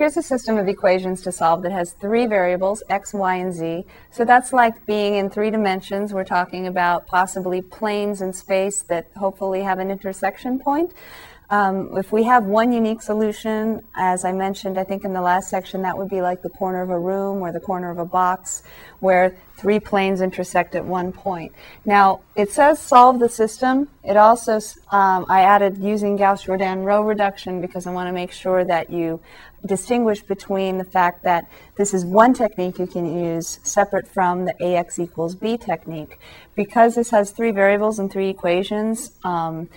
here's a system of equations to solve that has three variables, x, y, and z. So that's like being in three dimensions. We're talking about possibly planes in space that hopefully have an intersection point. Um, if we have one unique solution, as I mentioned, I think in the last section, that would be like the corner of a room or the corner of a box where three planes intersect at one point. Now, it says solve the system. It also, um, I added using Gauss-Jordan row reduction because I want to make sure that you distinguish between the fact that this is one technique you can use separate from the AX equals B technique. Because this has three variables and three equations, um,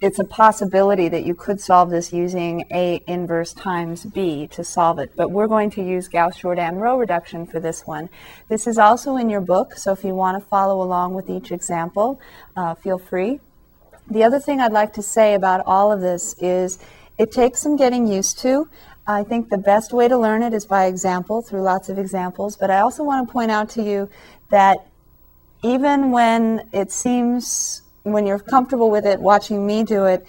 it's a possibility that you could solve this using A inverse times B to solve it, but we're going to use Gauss-Jordan row reduction for this one. This is also in your book, so if you want to follow along with each example, uh, feel free. The other thing I'd like to say about all of this is it takes some getting used to. I think the best way to learn it is by example, through lots of examples, but I also want to point out to you that even when it seems when you're comfortable with it, watching me do it,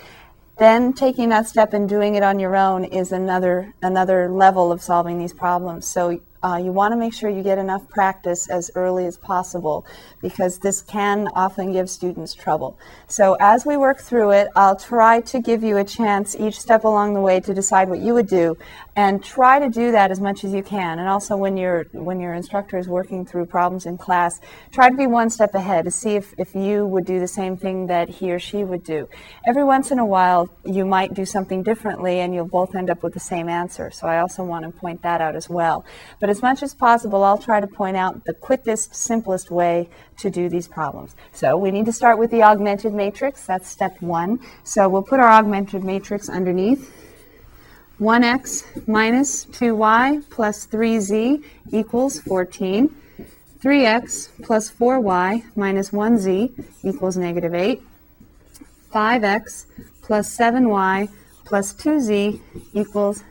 then taking that step and doing it on your own is another another level of solving these problems. So uh, you want to make sure you get enough practice as early as possible because this can often give students trouble. So as we work through it, I'll try to give you a chance each step along the way to decide what you would do and try to do that as much as you can. And also when your when your instructor is working through problems in class, try to be one step ahead to see if, if you would do the same thing that he or she would do. Every once in a while you might do something differently and you'll both end up with the same answer. So I also want to point that out as well. But as much as possible, I'll try to point out the quickest, simplest way to do these problems. So we need to start with the augmented matrix. That's step one. So we'll put our augmented matrix underneath. 1x minus 2y plus 3z equals 14. 3x plus 4y minus 1z equals negative 8. 5x plus 7y plus 2z equals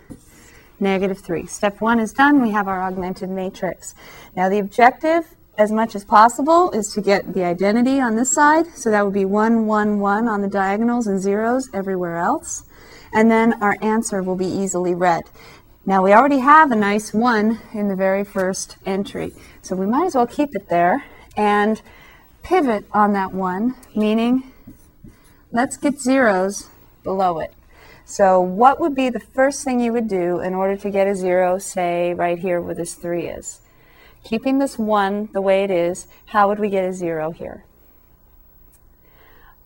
negative 3. Step 1 is done. We have our augmented matrix. Now the objective, as much as possible, is to get the identity on this side. So that would be 1, 1, 1 on the diagonals and zeros everywhere else. And then our answer will be easily read. Now we already have a nice 1 in the very first entry. So we might as well keep it there and pivot on that 1, meaning let's get zeros below it. So what would be the first thing you would do in order to get a zero, say, right here where this 3 is? Keeping this 1 the way it is, how would we get a zero here?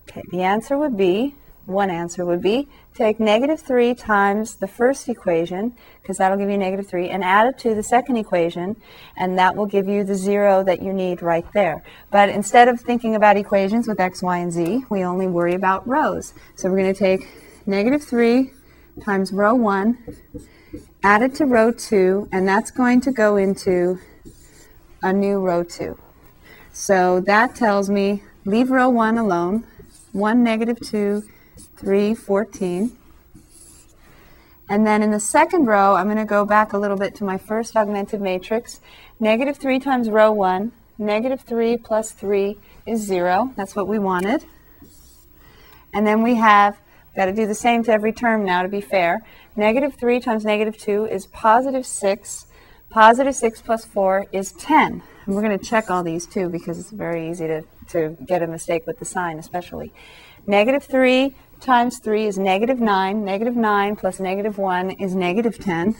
Okay, the answer would be, one answer would be, take negative 3 times the first equation, because that'll give you negative 3, and add it to the second equation, and that will give you the zero that you need right there. But instead of thinking about equations with x, y, and z, we only worry about rows. So we're going to take negative 3 times row 1 added to row 2, and that's going to go into a new row 2. So that tells me leave row 1 alone. 1, negative 2, 3, 14. And then in the second row, I'm going to go back a little bit to my first augmented matrix. Negative 3 times row 1, negative 3 plus 3 is 0. That's what we wanted. And then we have Got to do the same to every term now to be fair. Negative 3 times negative 2 is positive 6. Positive 6 plus 4 is 10. And we're going to check all these too because it's very easy to, to get a mistake with the sign especially. Negative 3 times 3 is negative 9. Negative 9 plus negative 1 is negative 10.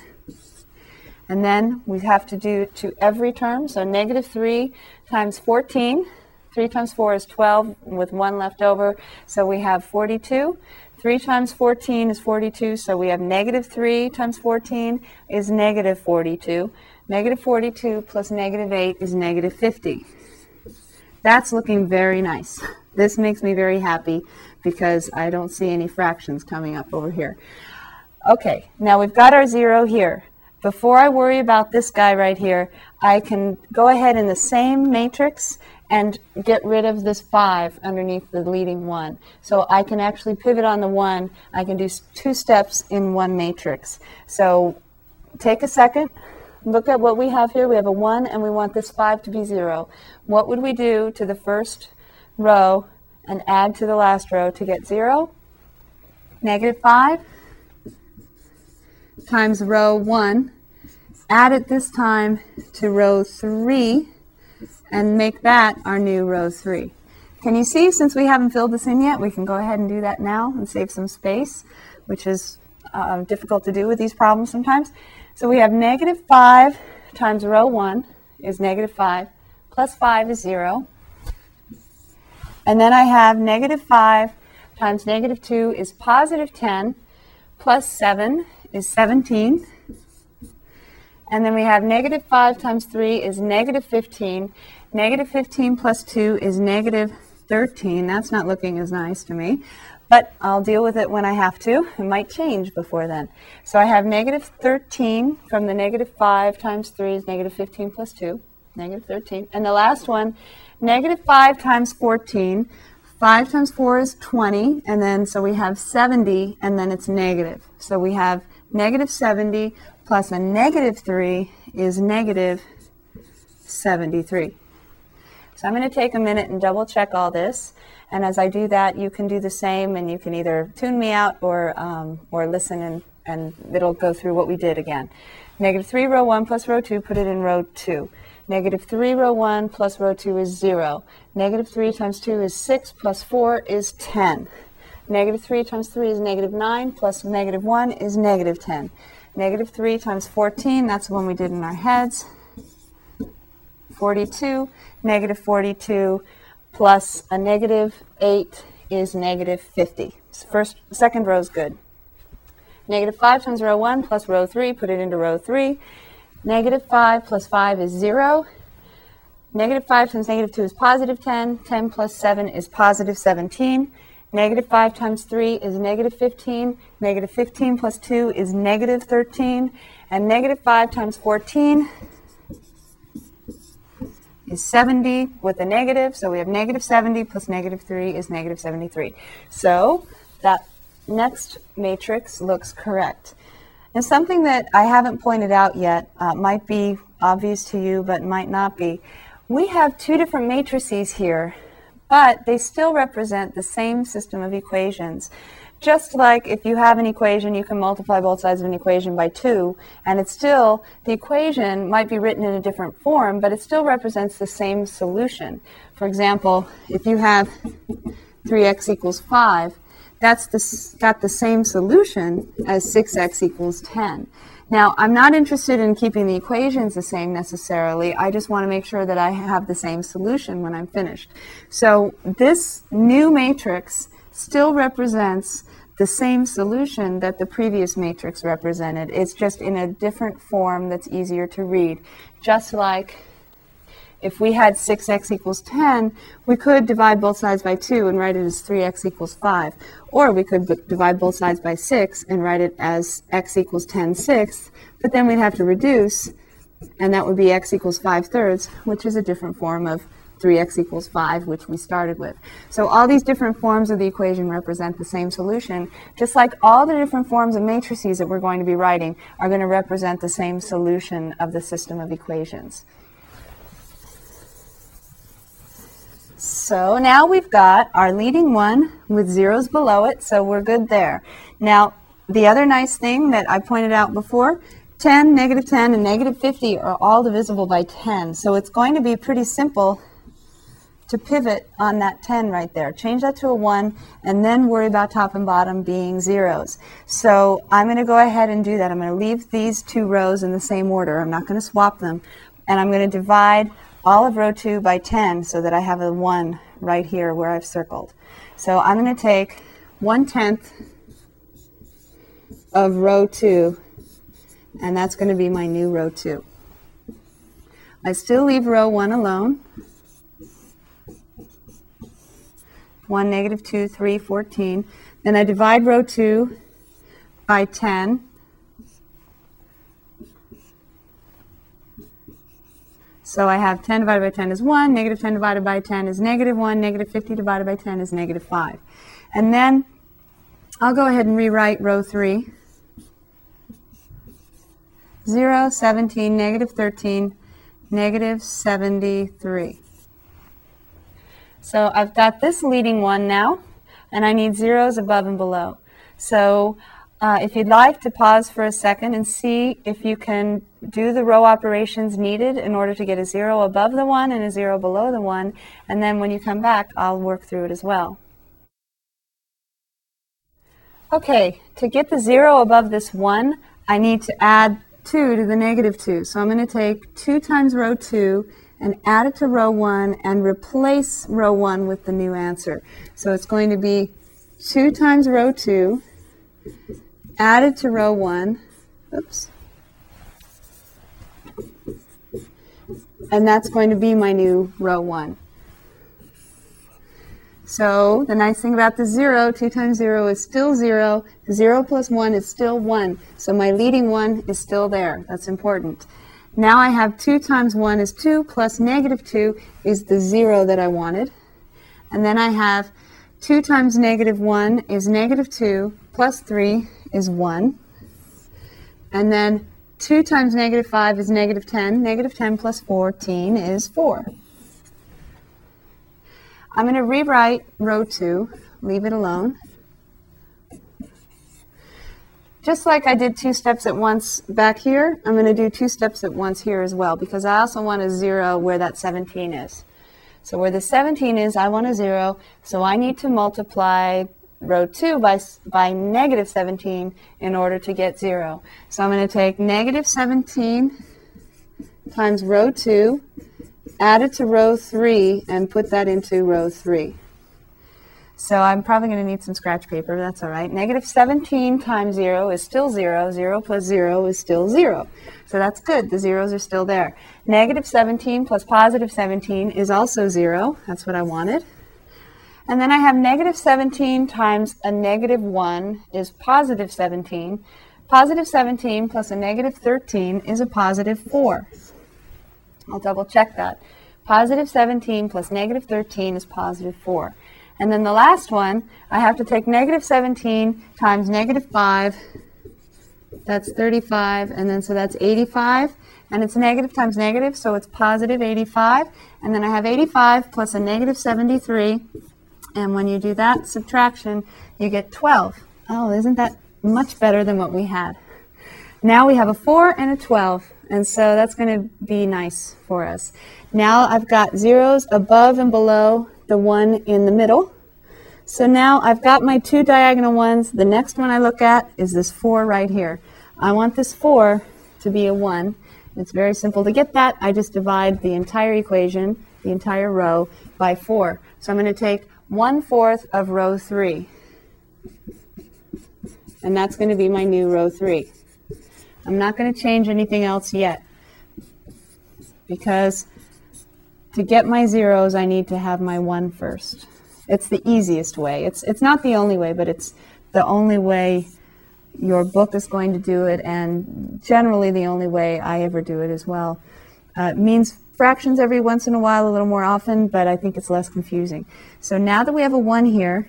And then we have to do to every term. So negative 3 times 14. 3 times 4 is 12 with 1 left over. So we have 42. 3 times 14 is 42, so we have negative 3 times 14 is negative 42. Negative 42 plus negative 8 is negative 50. That's looking very nice. This makes me very happy because I don't see any fractions coming up over here. Okay, now we've got our zero here. Before I worry about this guy right here, I can go ahead in the same matrix and get rid of this 5 underneath the leading 1. So I can actually pivot on the 1. I can do two steps in one matrix. So take a second. Look at what we have here. We have a 1 and we want this 5 to be 0. What would we do to the first row and add to the last row to get 0? Negative 5, times row 1, add it this time to row 3, and make that our new row 3. Can you see, since we haven't filled this in yet, we can go ahead and do that now and save some space, which is uh, difficult to do with these problems sometimes. So we have negative 5 times row 1 is negative 5, plus 5 is 0. And then I have negative 5 times negative 2 is positive 10, plus 7 is 17. And then we have negative 5 times 3 is negative 15. Negative 15 plus 2 is negative 13. That's not looking as nice to me, but I'll deal with it when I have to. It might change before then. So I have negative 13 from the negative 5 times 3 is negative 15 plus 2, negative 13. And the last one, negative 5 times 14. 5 times 4 is 20, and then so we have 70, and then it's negative. So we have negative 70 plus a negative 3 is negative 73. So I'm going to take a minute and double check all this. And as I do that, you can do the same and you can either tune me out or, um, or listen and, and it'll go through what we did again. Negative 3 row 1 plus row 2, put it in row 2. Negative 3 row 1 plus row 2 is 0. Negative 3 times 2 is 6 plus 4 is 10. Negative 3 times 3 is negative 9 plus negative 1 is negative 10. Negative 3 times 14, that's the one we did in our heads. 42, negative 42 plus a negative 8 is negative 50. First, second row is good. Negative 5 times row 1 plus row 3, put it into row 3. Negative 5 plus 5 is 0. Negative 5 times negative 2 is positive 10. 10 plus 7 is positive 17. Negative 5 times 3 is negative 15. Negative 15 plus 2 is negative 13. And negative 5 times 14 is 70 with a negative. So we have negative 70 plus negative 3 is negative 73. So that next matrix looks correct. And something that I haven't pointed out yet uh, might be obvious to you, but might not be. We have two different matrices here, but they still represent the same system of equations. Just like if you have an equation, you can multiply both sides of an equation by 2, and it's still, the equation might be written in a different form, but it still represents the same solution. For example, if you have 3x equals 5, that's the, got the same solution as 6x equals 10. Now, I'm not interested in keeping the equations the same necessarily. I just want to make sure that I have the same solution when I'm finished. So this new matrix still represents the same solution that the previous matrix represented. It's just in a different form that's easier to read. Just like if we had 6x equals 10, we could divide both sides by 2 and write it as 3x equals 5. Or we could b- divide both sides by 6 and write it as x equals 10 sixths, but then we'd have to reduce, and that would be x equals 5 thirds, which is a different form of 3x equals 5, which we started with. So all these different forms of the equation represent the same solution, just like all the different forms of matrices that we're going to be writing are going to represent the same solution of the system of equations. So now we've got our leading one with zeros below it, so we're good there. Now, the other nice thing that I pointed out before 10, negative 10, and negative 50 are all divisible by 10. So it's going to be pretty simple to pivot on that 10 right there. Change that to a 1 and then worry about top and bottom being zeros. So I'm going to go ahead and do that. I'm going to leave these two rows in the same order. I'm not going to swap them. And I'm going to divide all of row 2 by 10 so that I have a 1 right here where I've circled. So I'm going to take 1 tenth of row 2 and that's going to be my new row 2. I still leave row 1 alone 1, negative 2, 3, 14. Then I divide row 2 by 10. So I have 10 divided by 10 is 1, negative 10 divided by 10 is negative 1, negative 50 divided by 10 is negative 5. And then I'll go ahead and rewrite row 3. 0, 17, negative 13, negative 73. So I've got this leading one now, and I need zeros above and below. So uh, if you'd like to pause for a second and see if you can do the row operations needed in order to get a zero above the one and a zero below the one. And then when you come back, I'll work through it as well. Okay, to get the zero above this one, I need to add two to the negative two. So I'm going to take two times row two and add it to row one and replace row one with the new answer. So it's going to be two times row two added to row one. Oops. And that's going to be my new row one. So the nice thing about the zero, two times zero is still zero. Zero plus one is still one. So my leading one is still there. That's important. Now I have two times one is two plus negative two is the zero that I wanted. And then I have 2 times negative 1 is negative 2, plus 3 is 1. And then 2 times negative 5 is negative 10. Negative 10 plus 14 is 4. I'm going to rewrite row 2, leave it alone. Just like I did two steps at once back here, I'm going to do two steps at once here as well because I also want to zero where that 17 is. So where the 17 is, I want a 0, so I need to multiply row 2 by, by negative 17 in order to get 0. So I'm going to take negative 17 times row 2, add it to row 3, and put that into row 3. So I'm probably going to need some scratch paper. That's all right. Negative 17 times 0 is still 0. 0 plus 0 is still 0. So that's good. The zeros are still there. Negative 17 plus positive 17 is also 0. That's what I wanted. And then I have negative 17 times a negative 1 is positive 17. Positive 17 plus a negative 13 is a positive 4. I'll double check that. Positive 17 plus negative 13 is positive 4. And then the last one, I have to take negative 17 times negative 5. That's 35. And then so that's 85. And it's negative times negative, so it's positive 85. And then I have 85 plus a negative 73. And when you do that subtraction, you get 12. Oh, isn't that much better than what we had? Now we have a 4 and a 12. And so that's going to be nice for us. Now I've got zeros above and below the one in the middle. So now I've got my two diagonal ones. The next one I look at is this 4 right here. I want this 4 to be a 1. It's very simple to get that. I just divide the entire equation, the entire row, by 4. So I'm going to take 1 fourth of row 3. And that's going to be my new row 3. I'm not going to change anything else yet because to get my zeros, I need to have my one first. It's the easiest way. It's, it's not the only way, but it's the only way your book is going to do it, and generally the only way I ever do it as well. Uh, means fractions every once in a while, a little more often, but I think it's less confusing. So now that we have a 1 here,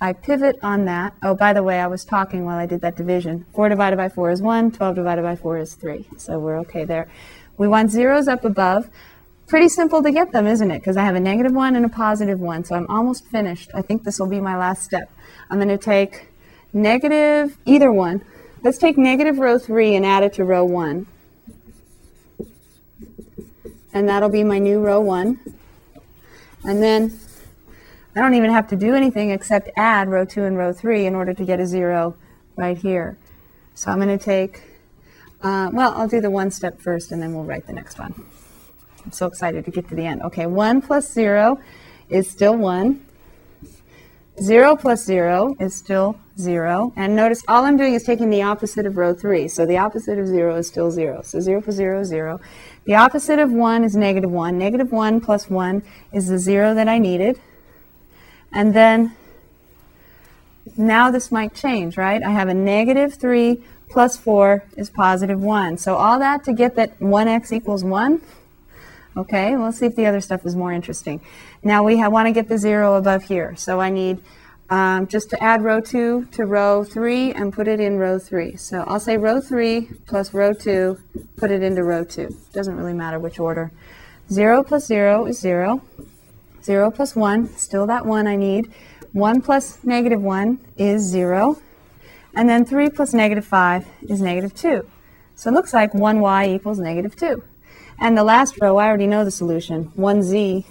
I pivot on that. Oh, by the way, I was talking while I did that division. 4 divided by 4 is 1, 12 divided by 4 is 3. So we're okay there. We want zeros up above. Pretty simple to get them, isn't it? Because I have a negative 1 and a positive 1, so I'm almost finished. I think this will be my last step. I'm going to take negative, either one. Let's take negative row 3 and add it to row 1. And that'll be my new row 1. And then I don't even have to do anything except add row 2 and row 3 in order to get a 0 right here. So I'm going to take, uh, well, I'll do the one step first and then we'll write the next one. I'm so excited to get to the end. Okay, 1 plus 0 is still 1. 0 plus 0 is still 0. And notice all I'm doing is taking the opposite of row 3. So the opposite of 0 is still 0. So 0 plus 0 is 0. The opposite of 1 is negative 1. Negative 1 plus 1 is the 0 that I needed. And then now this might change, right? I have a negative 3 plus 4 is positive 1. So all that to get that 1x equals 1. Okay, let's see if the other stuff is more interesting. Now we want to get the 0 above here. So I need um, just to add row 2 to row 3 and put it in row 3. So I'll say row 3 plus row 2, put it into row 2. Doesn't really matter which order. 0 plus 0 is 0. 0 plus 1, still that 1 I need. 1 plus negative 1 is 0. And then 3 plus negative 5 is negative 2. So it looks like 1y equals negative 2. And the last row, I already know the solution. 1z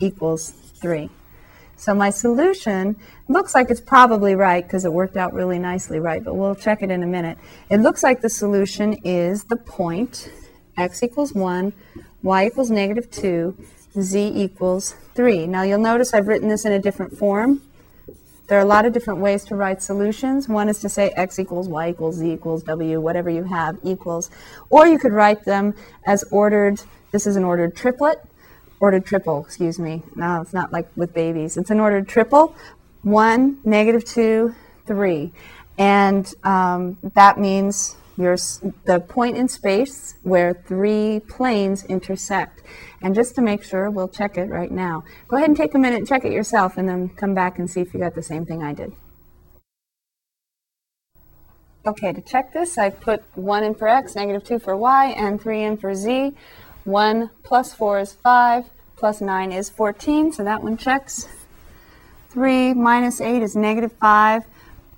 equals 3. So my solution looks like it's probably right because it worked out really nicely right, but we'll check it in a minute. It looks like the solution is the point x equals 1, y equals negative 2, z equals 3. Now you'll notice I've written this in a different form. There are a lot of different ways to write solutions. One is to say x equals y equals z equals w, whatever you have equals. Or you could write them as ordered, this is an ordered triplet, ordered triple, excuse me. No, it's not like with babies. It's an ordered triple, 1, negative 2, 3. And um, that means your, the point in space where three planes intersect. And just to make sure, we'll check it right now. Go ahead and take a minute and check it yourself and then come back and see if you got the same thing I did. Okay, to check this, I put 1 in for x, negative 2 for y, and 3 in for z. 1 plus 4 is 5, plus 9 is 14, so that one checks. 3 minus 8 is negative 5.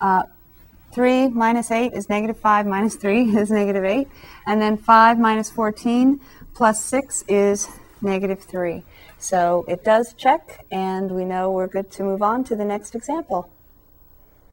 Uh, 3 minus 8 is negative 5 minus 3 is negative 8. And then 5 minus 14 plus 6 is negative 3. So it does check, and we know we're good to move on to the next example.